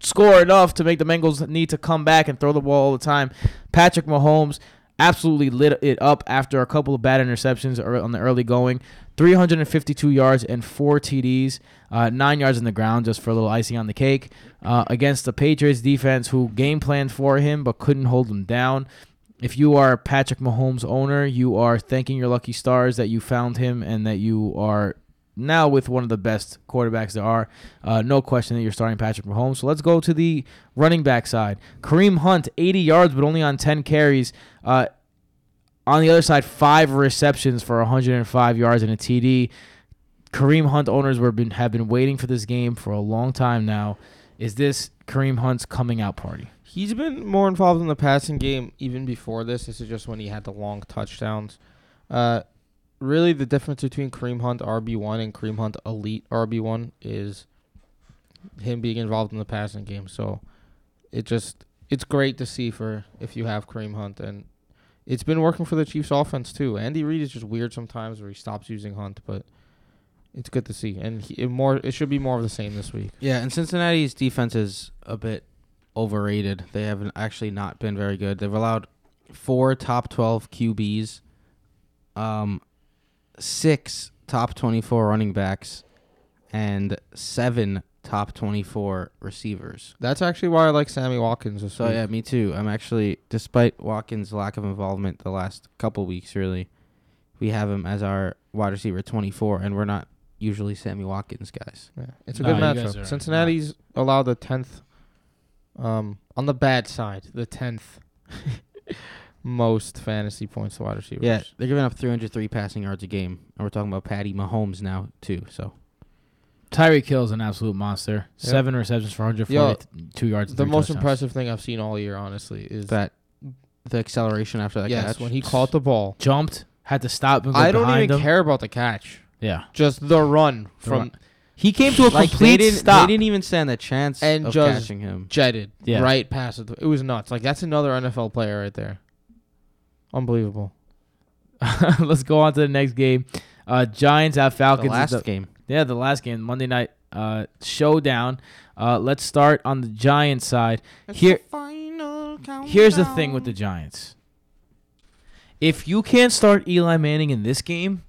score enough to make the Bengals need to come back and throw the ball all the time. Patrick Mahomes absolutely lit it up after a couple of bad interceptions on the early going. 352 yards and four TDs, uh, nine yards in the ground just for a little icing on the cake uh, against the Patriots defense who game planned for him but couldn't hold him down. If you are Patrick Mahomes owner, you are thanking your lucky stars that you found him and that you are now with one of the best quarterbacks there are. Uh, no question that you're starting Patrick Mahomes. So let's go to the running back side. Kareem Hunt, 80 yards, but only on 10 carries. Uh, on the other side, five receptions for 105 yards and a TD. Kareem Hunt owners were been have been waiting for this game for a long time now. Is this Kareem Hunt's coming out party? He's been more involved in the passing game even before this. This is just when he had the long touchdowns. Uh, really, the difference between Kareem Hunt RB one and Kareem Hunt Elite RB one is him being involved in the passing game. So it just it's great to see for if you have Kareem Hunt and it's been working for the Chiefs offense too. Andy Reid is just weird sometimes where he stops using Hunt, but it's good to see and he, it more it should be more of the same this week. Yeah, and Cincinnati's defense is a bit overrated. They haven't actually not been very good. They've allowed four top 12 QBs, um, six top 24 running backs, and seven top 24 receivers. That's actually why I like Sammy Watkins this So week. yeah, me too. I'm actually, despite Watkins' lack of involvement the last couple weeks, really, we have him as our wide receiver 24, and we're not usually Sammy Watkins guys. Yeah, it's a No, good you guys are matchup. Cincinnati's allowed the tenth, um, on the bad side, the tenth most fantasy points to wide receivers. Yeah, they're giving up 303 passing yards a game, and we're talking about Patty Mahomes now too. So Tyreek Hill is an absolute monster. Seven receptions for 142 yards. the most touchdowns. impressive thing I've seen all year, honestly, is that the acceleration after that yes, catch. when he caught the ball. jumped, had to stop and go I don't even him. care about the catch, Yeah, just the run The from run. he came to a like complete they stop. They didn't even stand a chance And of just- catching him. jetted Yeah. right past it. It was nuts. Like that's another NFL player right there. Unbelievable. Let's go on to the next game. Uh, Giants at Falcons. is last the- game. Yeah, the last game, Monday night uh, showdown. Uh, let's start on the Giants side. Here, here's the thing with the Giants. If you can't start Eli Manning in this game,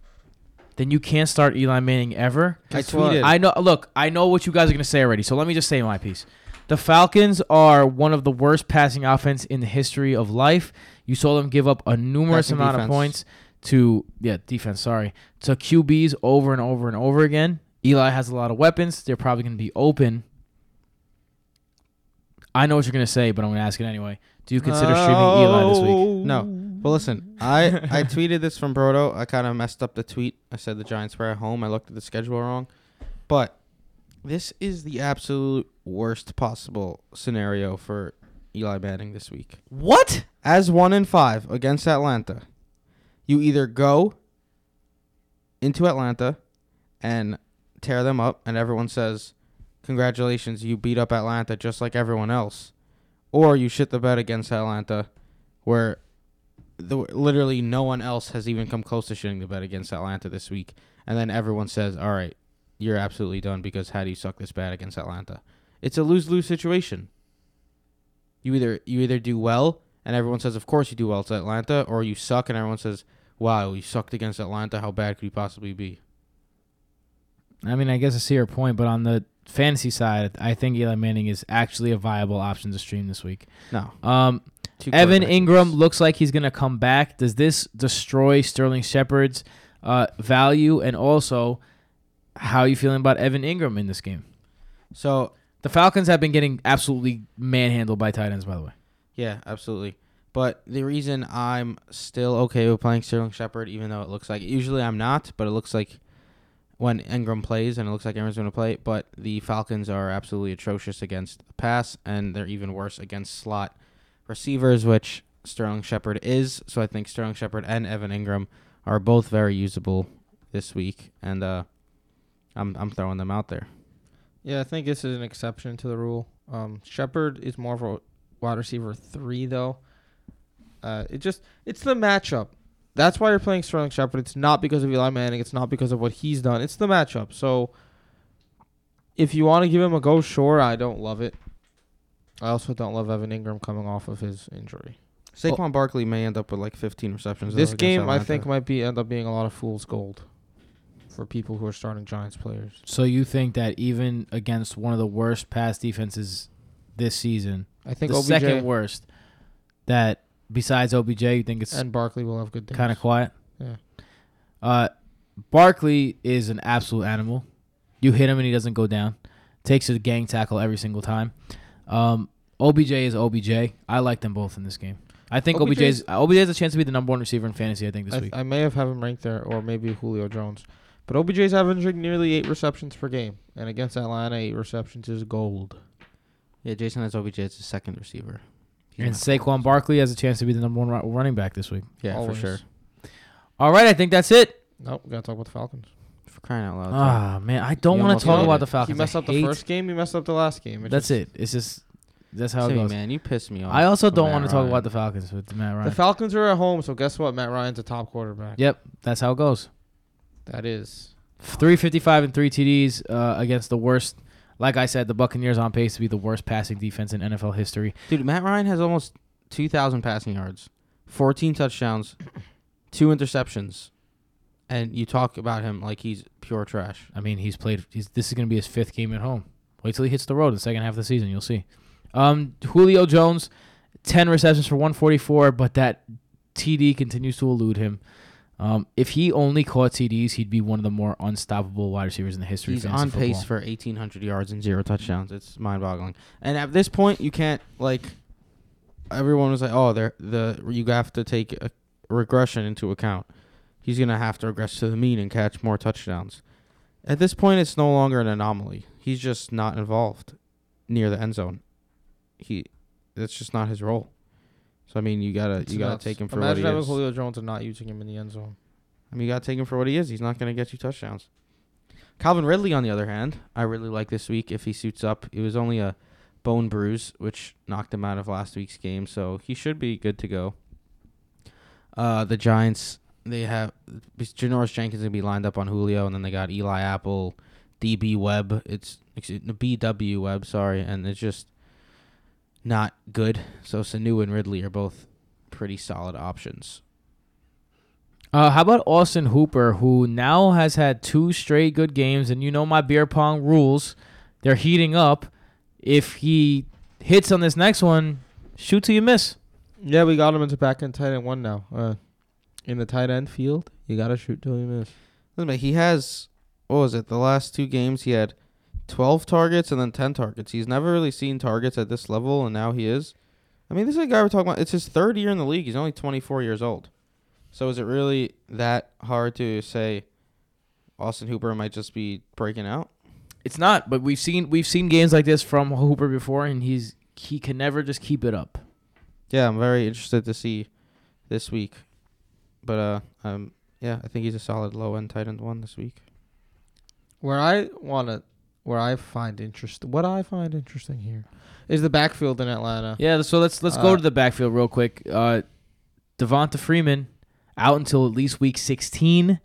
then you can't start Eli Manning ever. I tweeted. I know. Look, I know what you guys are gonna say already. So let me just say my piece. The Falcons are one of the worst passing offense in the history of life. You saw them give up a numerous Passing amount of points to yeah defense. Sorry to QBs over and over and over again. Eli has a lot of weapons. They're probably gonna be open. I know what you're gonna say, but I'm gonna ask it anyway. Do you consider streaming Eli this week? No. Well, listen, I I tweeted this from Broto. I kind of messed up the tweet. I said the Giants were at home. I looked at the schedule wrong, but this is the absolute worst possible scenario for Eli Manning this week. What? As one in five against Atlanta, you either go into Atlanta and tear them up, and everyone says, congratulations, you beat up Atlanta just like everyone else, or you shit the bed against Atlanta, where the, literally no one else has even come close to shitting the bed against Atlanta this week, and then everyone says, "All right, you're absolutely done because how do you suck this bad against Atlanta?" It's a lose lose situation. You either you either do well and everyone says, "Of course you do well to Atlanta," or you suck and everyone says, "Wow, you sucked against Atlanta. How bad could you possibly be?" I mean, I guess I see your point, but on the fantasy side, I think Eli Manning is actually a viable option to stream this week. No. Um, Evan. Engram looks like he's going to come back. Does this destroy Sterling Shepard's uh, value? And also, how are you feeling about Evan Engram in this game? So The Falcons have been getting absolutely manhandled by tight ends, by the way. yeah, absolutely. But the reason I'm still okay with playing Sterling Shepard, even though it looks like usually I'm not, but it looks like when Engram plays, and it looks like Engram's going to play. But the Falcons are absolutely atrocious against the pass, and they're even worse against slot receivers, which Sterling Shepard is. So I think Sterling Shepard and Evan Engram are both very usable this week, and uh, I'm I'm throwing them out there. Yeah, I think this is an exception to the rule. Um, Shepard is more of a wide receiver three, though. Uh, it just it's the matchup. That's why you're playing Sterling Shepard. It's not because of Eli Manning. It's not because of what he's done. It's the matchup. So if you want to give him a go, sure. I don't love it. I also don't love Evan Engram coming off of his injury. Saquon Barkley may end up with like 15 receptions. This game, I think, might be end up being a lot of fool's gold for people who are starting Giants players. So you think that even against one of the worst pass defenses this season, I think the OBJ second worst, that besides OBJ, you think it's and Barkley will have good days. kind of quiet? Yeah. Uh, Barkley is an absolute animal. You hit him and he doesn't go down. Takes a gang tackle every single time. Um, OBJ is OBJ. I like them both in this game. I think OBJ 's- OBJ's OBJ has a chance to be the number one receiver in fantasy. I think this I, week. I may have have him ranked there, or maybe Julio Jones. But OBJ's averaging nearly eight receptions per game, and against Atlanta, eight receptions is gold. Yeah, Jason has OBJ as his second receiver. He's and not Saquon close. Barkley has a chance to be the number one running back this week. Yeah, Always. for sure. All right, I think that's it. Nope, we gotta talk about the Falcons. For crying out loud. too. Ah man, I don't want to talk about it. the Falcons. He messed up the first game. He messed up the last game. That's just- it. It's just that's how it goes. man, you pissed me off. I also don't Matt want to talk about the Falcons with Matt Ryan. The Falcons are at home, so guess what? Matt Ryan's a top quarterback. yep, that's how it goes. That is. 355 and three TDs uh, against the worst. Like I said, the Buccaneers on pace to be the worst passing defense in NFL history. Dude, Matt Ryan has almost 2,000 passing yards, 14 touchdowns, two interceptions, and you talk about him like he's pure trash. I mean, he's played. He's this is going to be his fifth game at home. Wait till he hits the road in the second half of the season. You'll see. Um, Julio Jones, 10 receptions for 144, but that TD continues to elude him. Um, if he only caught TDs, he'd be one of the more unstoppable wide receivers in the history He's of on pace football. for 1,800 yards and zero touchdowns. It's mind-boggling. And at this point, you can't like. Everyone was like, "Oh, there the you have to take a regression into account. He's gonna have to regress to the mean and catch more touchdowns." At this point, it's no longer an anomaly. He's just not involved near the end zone. He, that's just not his role. So I mean, you gotta It's you gotta nuts. take him for Imagine what he having is. Julio Jones and not using him in the end zone. I mean, you gotta take him for what he is. He's not gonna get you touchdowns. Calvin Ridley, on the other hand, I really like this week if he suits up. It was only a bone bruise, which knocked him out of last week's game, so he should be good to go. Uh, the Giants, they have Janoris Jenkins gonna be lined up on Julio, and then they got Eli Apple, DB Webb. It's excuse, BW Webb, sorry, and it's just not good. So Sanu and Ridley are both pretty solid options. Uh, how about Austin Hooper, who now has had two straight good games, and you know my beer pong rules. They're heating up. If he hits on this next one, shoot till you miss. Yeah, we got him into back end tight end one now. Uh, in the tight end field, you gotta shoot till you miss. Listen, but he has what was it? The last two games he had twelve targets and then ten targets. He's never really seen targets at this level, and now he is. I mean, this is a guy we're talking about. It's his third year in the league. He's only twenty four years old. So is it really that hard to say Austin Hooper might just be breaking out? It's not, but we've seen we've seen games like this from Hooper before, and he's he can never just keep it up. Yeah, I'm very interested to see this week. But uh um yeah, I think he's a solid low end tight end one this week. Where I want to where I find interest, what I find interesting here, is the backfield in Atlanta. Yeah, so let's let's go Uh, to the backfield real quick. Uh, Devonta Freeman out until at least week 16.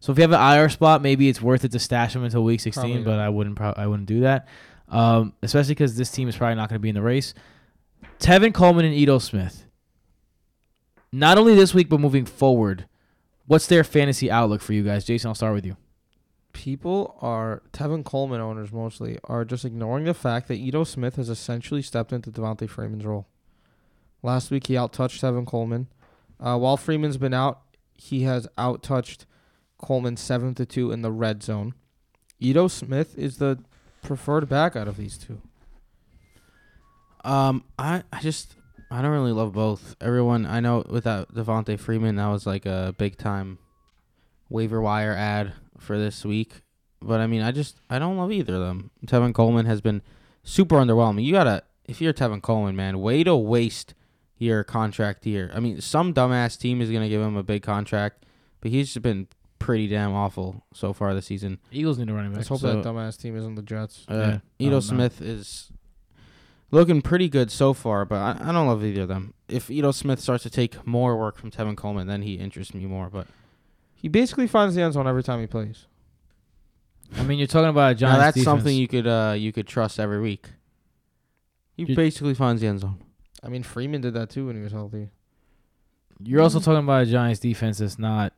So if you have an IR spot, maybe it's worth it to stash him until week 16. Probably but. I wouldn't. Pro- I wouldn't do that, um, especially because this team is probably not going to be in the race. Tevin Coleman and Ito Smith. Not only this week, but moving forward, what's their fantasy outlook for you guys? Jason, I'll start with you. People are Tevin Coleman owners mostly are just ignoring the fact that Ito Smith has essentially stepped into Devonta Freeman's role. Last week he outtouched Tevin Coleman. Uh, while Freeman's been out, he has outtouched Coleman seven to two in the red zone. Ito Smith is the preferred back out of these two. Um, I, I just I don't really love both. Everyone I know without Devonta Freeman, that was like a big time waiver wire ad for this week. But I mean, I just I don't love either of them. Tevin Coleman has been super underwhelming. You gotta if you're Tevin Coleman, man, way to waste your contract here. I mean, some dumbass team is gonna give him a big contract, but he's just been pretty damn awful so far this season. Eagles need a running back. Let's hope so- that dumbass team isn't the Jets. Uh, Yeah. Ito no. Smith is looking pretty good so far, but I, I don't love either of them. If Ito Smith starts to take more work from Tevin Coleman, then he interests me more. But He basically finds the end zone every time he plays. I mean, you're talking about a now Giants that's defense. something you could uh, you could trust every week. He You- basically finds the end zone. I mean, Freeman did that too when he was healthy. You're also talking about a Giants defense that's not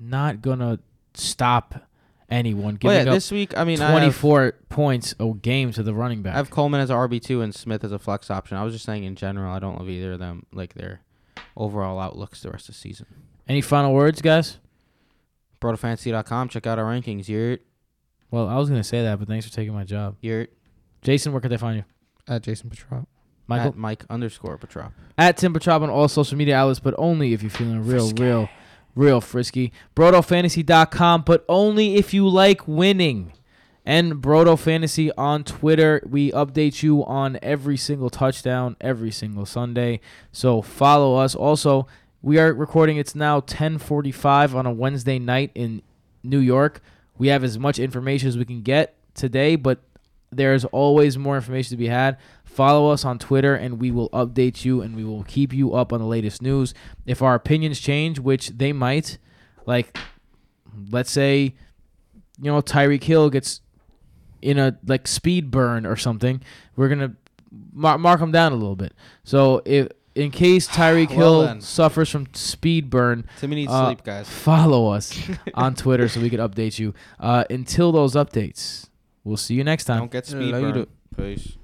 not gonna stop anyone Well, giving yeah, up this week, I mean, I have, 24 points a game to the running back. I have Coleman as a RB two and Smith as a flex option. I was just saying in general, I don't love either of them. Like their overall outlooks the rest of the season. Any final words, guys? Brotofantasy.com. Check out our rankings. You're Well, I was gonna say that, but thanks for taking my job. you're Jason, where could they find you? At Jason Petrop. Michael at Mike underscore Petrop. at Tim Petrop on all social media outlets, but only if you're feeling real, real, real frisky. BrotoFantasy.com, but only if you like winning. And Broto Fantasy on Twitter. We update you on every single touchdown every single Sunday. So follow us. Also, we are recording. It's now 10:45 on a Wednesday night in New York. We have as much information as we can get today, but there's always more information to be had. Follow us on Twitter and we will update you and we will keep you up on the latest news. If our opinions change, which they might, like let's say you know Tyreek Hill gets in a like speed burn or something, we're going to mar- mark him down a little bit. So if in case Tyreek Well Hill then. suffers from speed burn, Timmy needs Uh, sleep, guys. follow us on Twitter so we can update you. Uh, until those updates, we'll see you next time. Don't get speed burn. Peace.